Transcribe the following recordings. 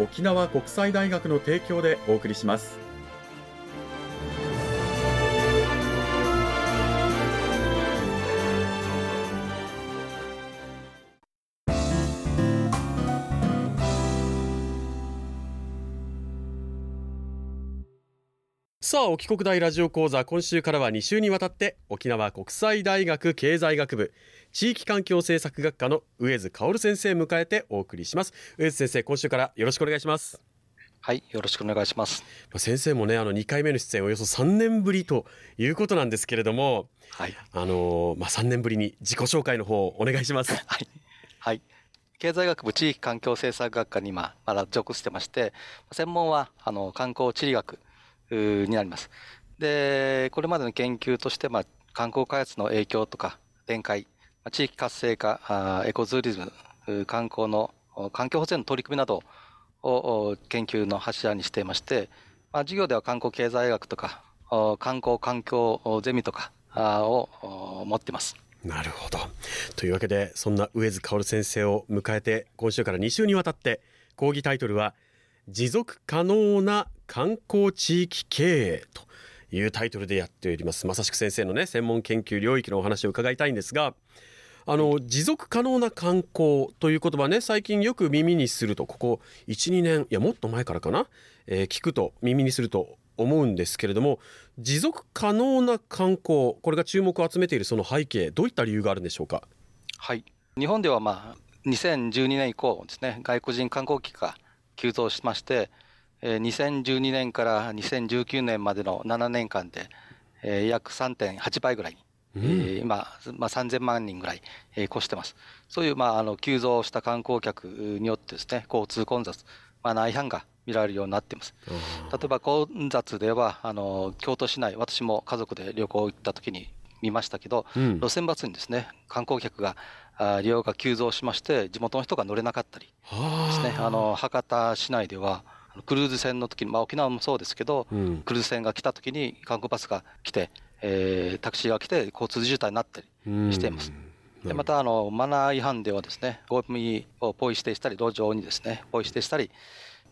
沖縄国際大学の提供でお送りします。さあ沖国大ラジオ講座今週からは2週にわたって沖縄国際大学経済学部地域環境政策学科の上津薫先生迎えてお送りします。上津先生今週からよろしくお願いします。はい、よろしくお願いします。まあ先生もねあの2回目の出演およそ3年ぶりということなんですけれどもはい、あのーまあ3年ぶりに自己紹介の方お願いします。はい、はい。経済学部地域環境政策学科に今まだ属してまして、専門はあの観光地理学になります。で、これまでの研究としてまあ観光開発の影響とか展開、地域活性化、エコツーリズム、観光の環境保全の取り組みなどを研究の柱にしていまして、まあ、授業では観光経済学とか観光環境ゼミとかを持ってます。なるほどというわけでそんな上津薫先生を迎えて今週から2週にわたって講義タイトルは持続可能な観光地域経営というタイトルでやっております。まさしく先生のね専門研究領域のお話を伺いたいんですがあの持続可能な観光という言葉ね最近よく耳にするとここ12年いやもっと前からかな、えー聞くと耳にすると思うんですけれども持続可能な観光これが注目を集めているその背景どういった理由があるんでしょうか？はい、日本ではまあ2012年以降ですね外国人観光客が急増しまして、えー2012年から2019年までの7年間で、えー約3.8倍ぐらいに、えー今、まあ、3000万人ぐらい、えー越してます。そういう、まあ、あの急増した観光客によってですね交通混雑、まあ、内反が見られるようになっています。例えば混雑ではあの京都市内私も家族で旅行行った時に見ましたけど、うん。路線バスにですね観光客が利用が急増しまして地元の人が乗れなかったりですねあの博多市内ではクルーズ船の時に、まあ、沖縄もそうですけど、うん。クルーズ船が来た時に観光バスが来て、えータクシーが来て交通渋滞になったりしています。でまたあのマナー違反ではですねゴミをポイ捨てしたり路上にですねポイ捨てしたり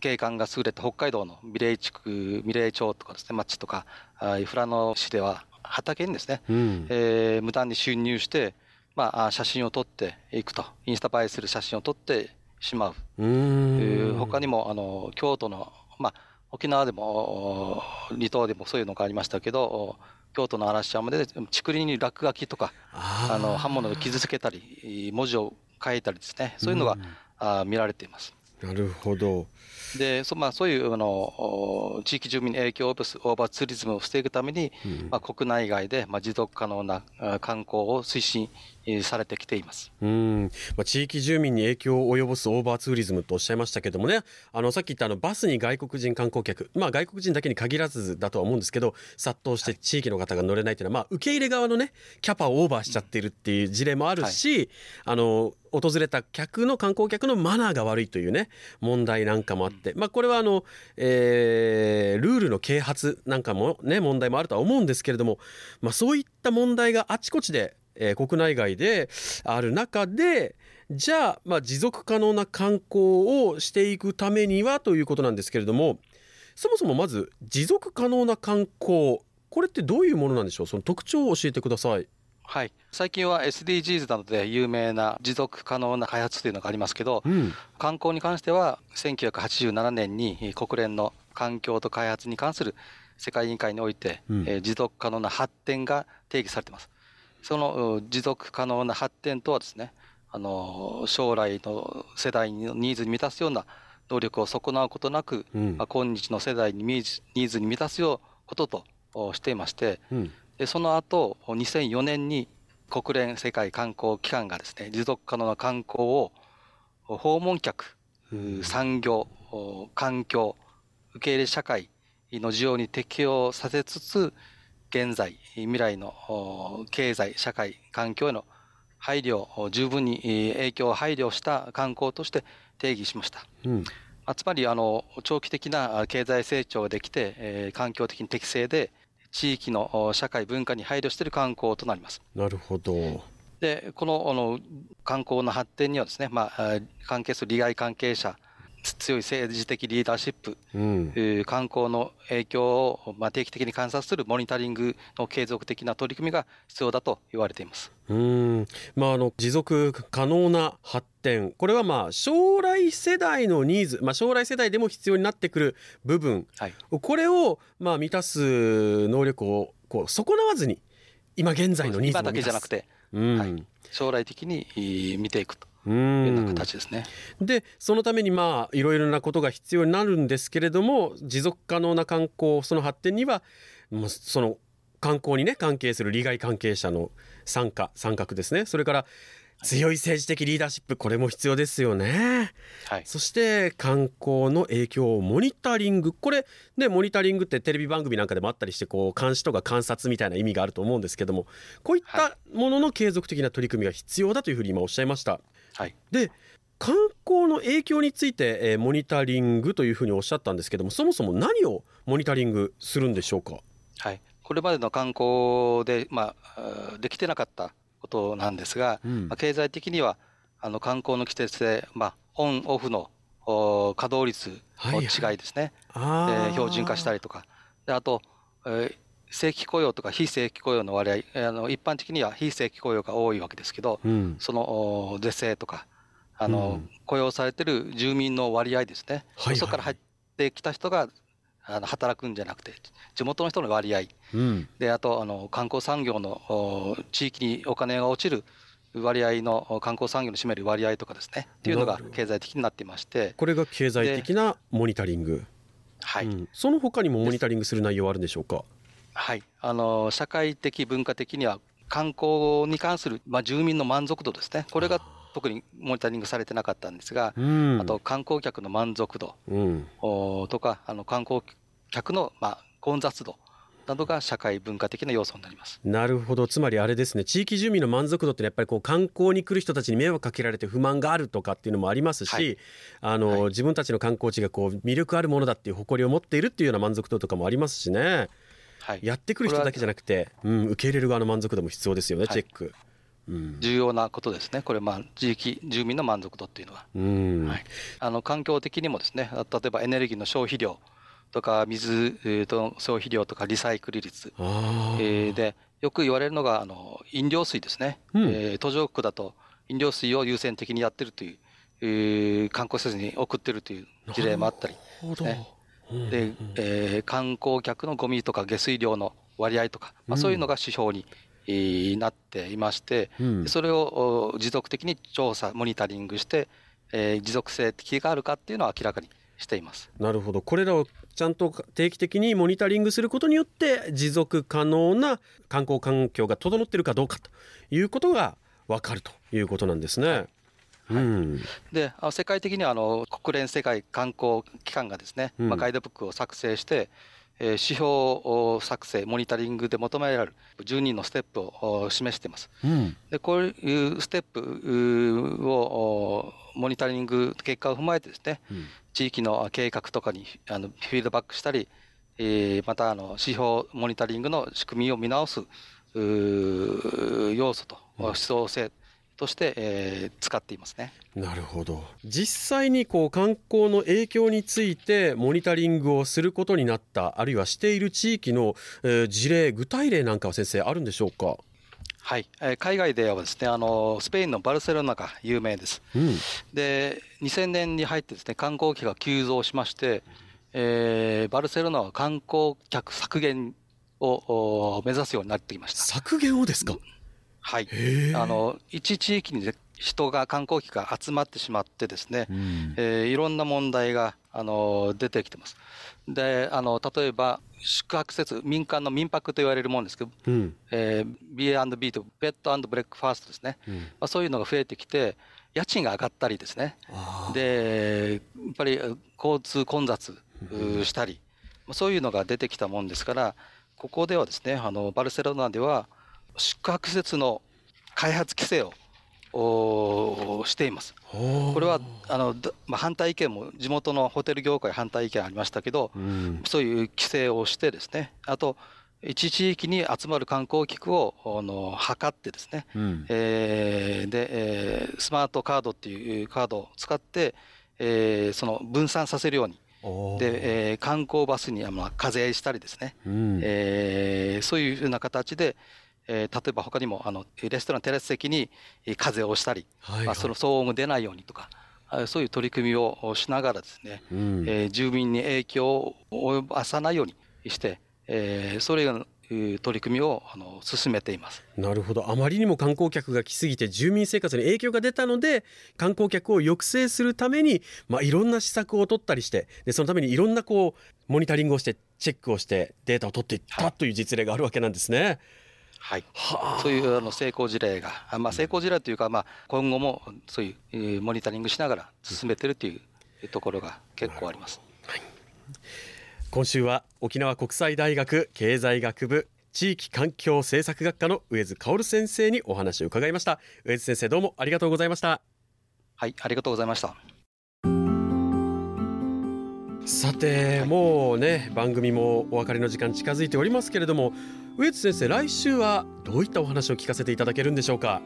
景観が優れた北海道の美麗地区美麗町とかですね町とかああいう富良野市では畑にですね、うん。えー無断に侵入して、まあ、あ写真を撮っていくと。インスタ映えする写真を撮ってしまう、う他にもあの京都の、まあ、沖縄でもお離島でもそういうのがありましたけどお京都の嵐山で竹林に落書きとかあの刃物で傷つけたり文字を書いたりですね。そういうのが、あ見られています。なるほど。でそ,、まあ、そういうあのお地域住民に影響を及ぼすオーバーツーリズムを防ぐために、まあ、国内外で、まあ、持続可能なあ観光を推進えーされてきています。うん、まあ、地域住民に影響を及ぼすオーバーツーリズムとおっしゃいましたけどもね。あのさっき言ったあのバスに外国人観光客、まあ、外国人だけに限らずだとは思うんですけど殺到して地域の方が乗れないというのは、まあ、受け入れ側のねキャパをオーバーしちゃっているっていう事例もあるし、あの訪れた客の観光客のマナーが悪いというね問題なんかもあって、まあ、これはあの、えールールの啓発なんかもね問題もあるとは思うんですけれども、まあ、そういった問題があちこちで、えー国内外である中でじゃあ,、まあ持続可能な観光をしていくためにはということなんですけれどもそもそもまず持続可能な観光これってどういうものなんでしょう？その特徴を教えてください。はい、最近は SDGs などで有名な持続可能な開発というのがありますけど、うん。観光に関しては1987年に国連の環境と開発に関する世界委員会において、うん、えー、持続可能な発展が定義されています。その持続可能な発展とはですね、あの将来の世代のニーズに満たすような能力を損なうことなく、うん、まあ、今日の世代にニーズに満たすようこととしていまして、うん、でその後2004年に国連世界観光機関がですね持続可能な観光を訪問客、産業環境受け入れ社会の需要に適用させつつ現在未来の経済社会環境への配慮十分に影響を配慮した観光として定義しました。うんつまりあの長期的な経済成長ができて、えー、環境的に適正で地域の社会文化に配慮している観光となります。なるほど。でこのあの観光の発展にはですね、まあ、関係する利害関係者強い政治的リーダーシップ、うん、観光の影響を、まあ、定期的に観察するモニタリングの継続的な取り組みが必要だと言われています。うん。まあ、あの持続可能な発展。これはまあ将来世代のニーズ、まあ、将来世代でも必要になってくる部分、はい、これをまあ満たす能力をこう損なわずに今現在のニーズを満たす。今だけじゃなくて、うん。はい、将来的に見ていくというような形ですね。でそのためにまあいろいろなことが必要になるんですけれども持続可能な観光その発展にはもうその観光にね関係する利害関係者の参加参画ですねそれから強い政治的リーダーシップこれも必要ですよね、はい、そして観光の影響をモニタリング。これねモニタリングってテレビ番組なんかでもあったりしてこう監視とか観察みたいな意味があると思うんですけどもこういったものの継続的な取り組みが必要だというふうに今おっしゃいました。はい、で観光の影響について、えー、モニタリングというふうにおっしゃったんですけどもそもそも何をモニタリングするんでしょうか？はい、これまでの観光で、まあ、できてなかったことなんですが、うん、まあ、経済的にはあの観光の季節で、まあ、オンオフの稼働率の違いですね、はいはい、標準化したりとか。であと、えー、正規雇用とか非正規雇用の割合。あの一般的には非正規雇用が多いわけですけど、うん、その是正とかあの、うん、雇用されてる住民の割合ですね、はいはい、そこから入ってきた人があの働くんじゃなくて地元の人の割合、うん、であとあの観光産業の地域にお金が落ちる割合の観光産業の占める割合とかですね。っていうのが経済的になっていまして。これが経済的なモニタリング。はい、うん、その他にもモニタリングする内容はあるんでしょうか？はい。あの社会的文化的には観光に関する、まあ、住民の満足度ですね。これが特にモニタリングされてなかったんですが、うん、あと観光客の満足度、うん、とかあの観光客の、まあ、混雑度などが社会文化的な要素になりますなるほど。つまりあれですね。地域住民の満足度ってやっぱりこう観光に来る人たちに迷惑かけられて不満があるとかっていうのもありますし、はい、あの、はい、自分たちの観光地がこう魅力あるものだっていう誇りを持っているっていうような満足度とかもありますしね、はい、やってくる人だけじゃなくて、うん、受け入れる側の満足度も必要ですよね、チェック。うん、重要なことですね、これ、まあ、地域住民の満足度っていうのは、うん。はい、あの環境的にもですね、例えばエネルギーの消費量、とか水と消費量とかリサイクル率、えー、でよく言われるのがあの飲料水ですね、うん、えー、途上国だと飲料水を優先的にやってるという、えー、観光施設に送ってるという事例もあったり、ね、で、えー、観光客のゴミとか下水量の割合とか、まあ、そういうのが指標に、なっていまして、うん、それを持続的に調査モニタリングして、えー、持続性的があるかっていうのを明らかにしています。なるほど。これらをちゃんと定期的にモニタリングすることによって持続可能な観光環境が整っているかどうかということが分かるということなんですね。はい。うん、で世界的にはあの国連世界観光機関がですね、うん、まあ、ガイドブックを作成して、えー、指標作成モニタリングで求められる12のステップを示しています。うん、でこういうステップをモニタリング結果を踏まえてですね、地域の計画とかにあのフィードバックしたり、えー、またあの指標モニタリングの仕組みを見直す要素と思想性として、えー、使っていますね。なるほど。実際にこう観光の影響についてモニタリングをすることになったあるいはしている地域の、えー、事例具体例なんかは先生あるんでしょうか？はい、えー、海外ではですねあのスペインのバルセロナが有名です、うん、で2000年に入ってですね観光客が急増しまして、えー、バルセロナは観光客削減を目指すようになってきました。削減をですか？はい。あの、一地域に人が、観光客が集まってしまってですね、うん、えー、いろんな問題が、あの、出てきてます。で、あの、例えば、宿泊施設、民間の民泊と言われるもんですけど、うん、えー、B&B とベッドブレックファーストですね、うん、まあ、そういうのが増えてきて、家賃が上がったりですね、で、やっぱり交通混雑したり、うん、そういうのが出てきたもんですから、ここではですね、あの、バルセロナでは、宿泊施設の開発規制をしています。これはあの、まあ、反対意見も地元のホテル業界反対意見ありましたけど、うん、そういう規制をしてですね。あと一地域に集まる観光客をあの測ってですね、うん、えー、で、えー、スマートカードっていうカードを使って、えー、その分散させるように。で、えー、観光バスにまあ課税したりですね、うん、えー、そういうふうな形で、えー、例えば他にもあのレストランテラス席に風をしたり、はいはい、まあ、その騒音が出ないようにとかそういう取り組みをしながらですね、うん、えー、住民に影響を及ばさないようにして、えー、それが取り組みをあの進めています。なるほど。あまりにも観光客が来すぎて住民生活に影響が出たので観光客を抑制するために、まあ、いろんな施策を取ったりしてでそのためにいろんなこうモニタリングをしてチェックをしてデータを取っていったという実例があるわけなんですね。はい、はそういうあの成功事例が、まあ、成功事例というか、まあ、今後もそういうモニタリングしながら進めてるというところが結構あります。はい、今週は沖縄国際大学経済学部地域環境政策学科の上津薫先生にお話を伺いました。上津先生どうもありがとうございました。はいありがとうございましたさて、はい、もうね番組もお別れの時間近づいておりますけれども上津先生来週はどういったお話を聞かせていただけるんでしょうか？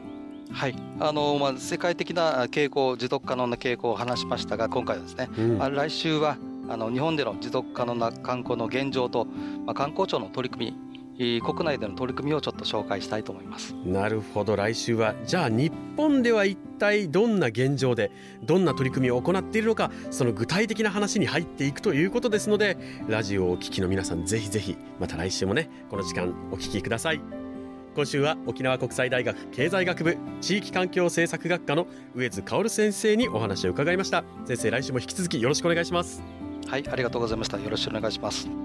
はい。あのまあ、世界的な傾向持続可能な傾向を話しましたが今回はですね、うん、来週はあの日本での持続可能な観光の現状と、まあ、観光庁の取り組み国内での取り組みをちょっと紹介したいと思います。なるほど。来週はじゃあ日本では一体どんな現状でどんな取り組みを行っているのかその具体的な話に入っていくということですのでラジオをお聞きの皆さんぜひぜひまた来週もねこの時間お聞きください。今週は沖縄国際大学経済学部地域環境政策学科の上津薫先生にお話を伺いました。先生来週も引き続きよろしくお願いします。はいありがとうございました。よろしくお願いします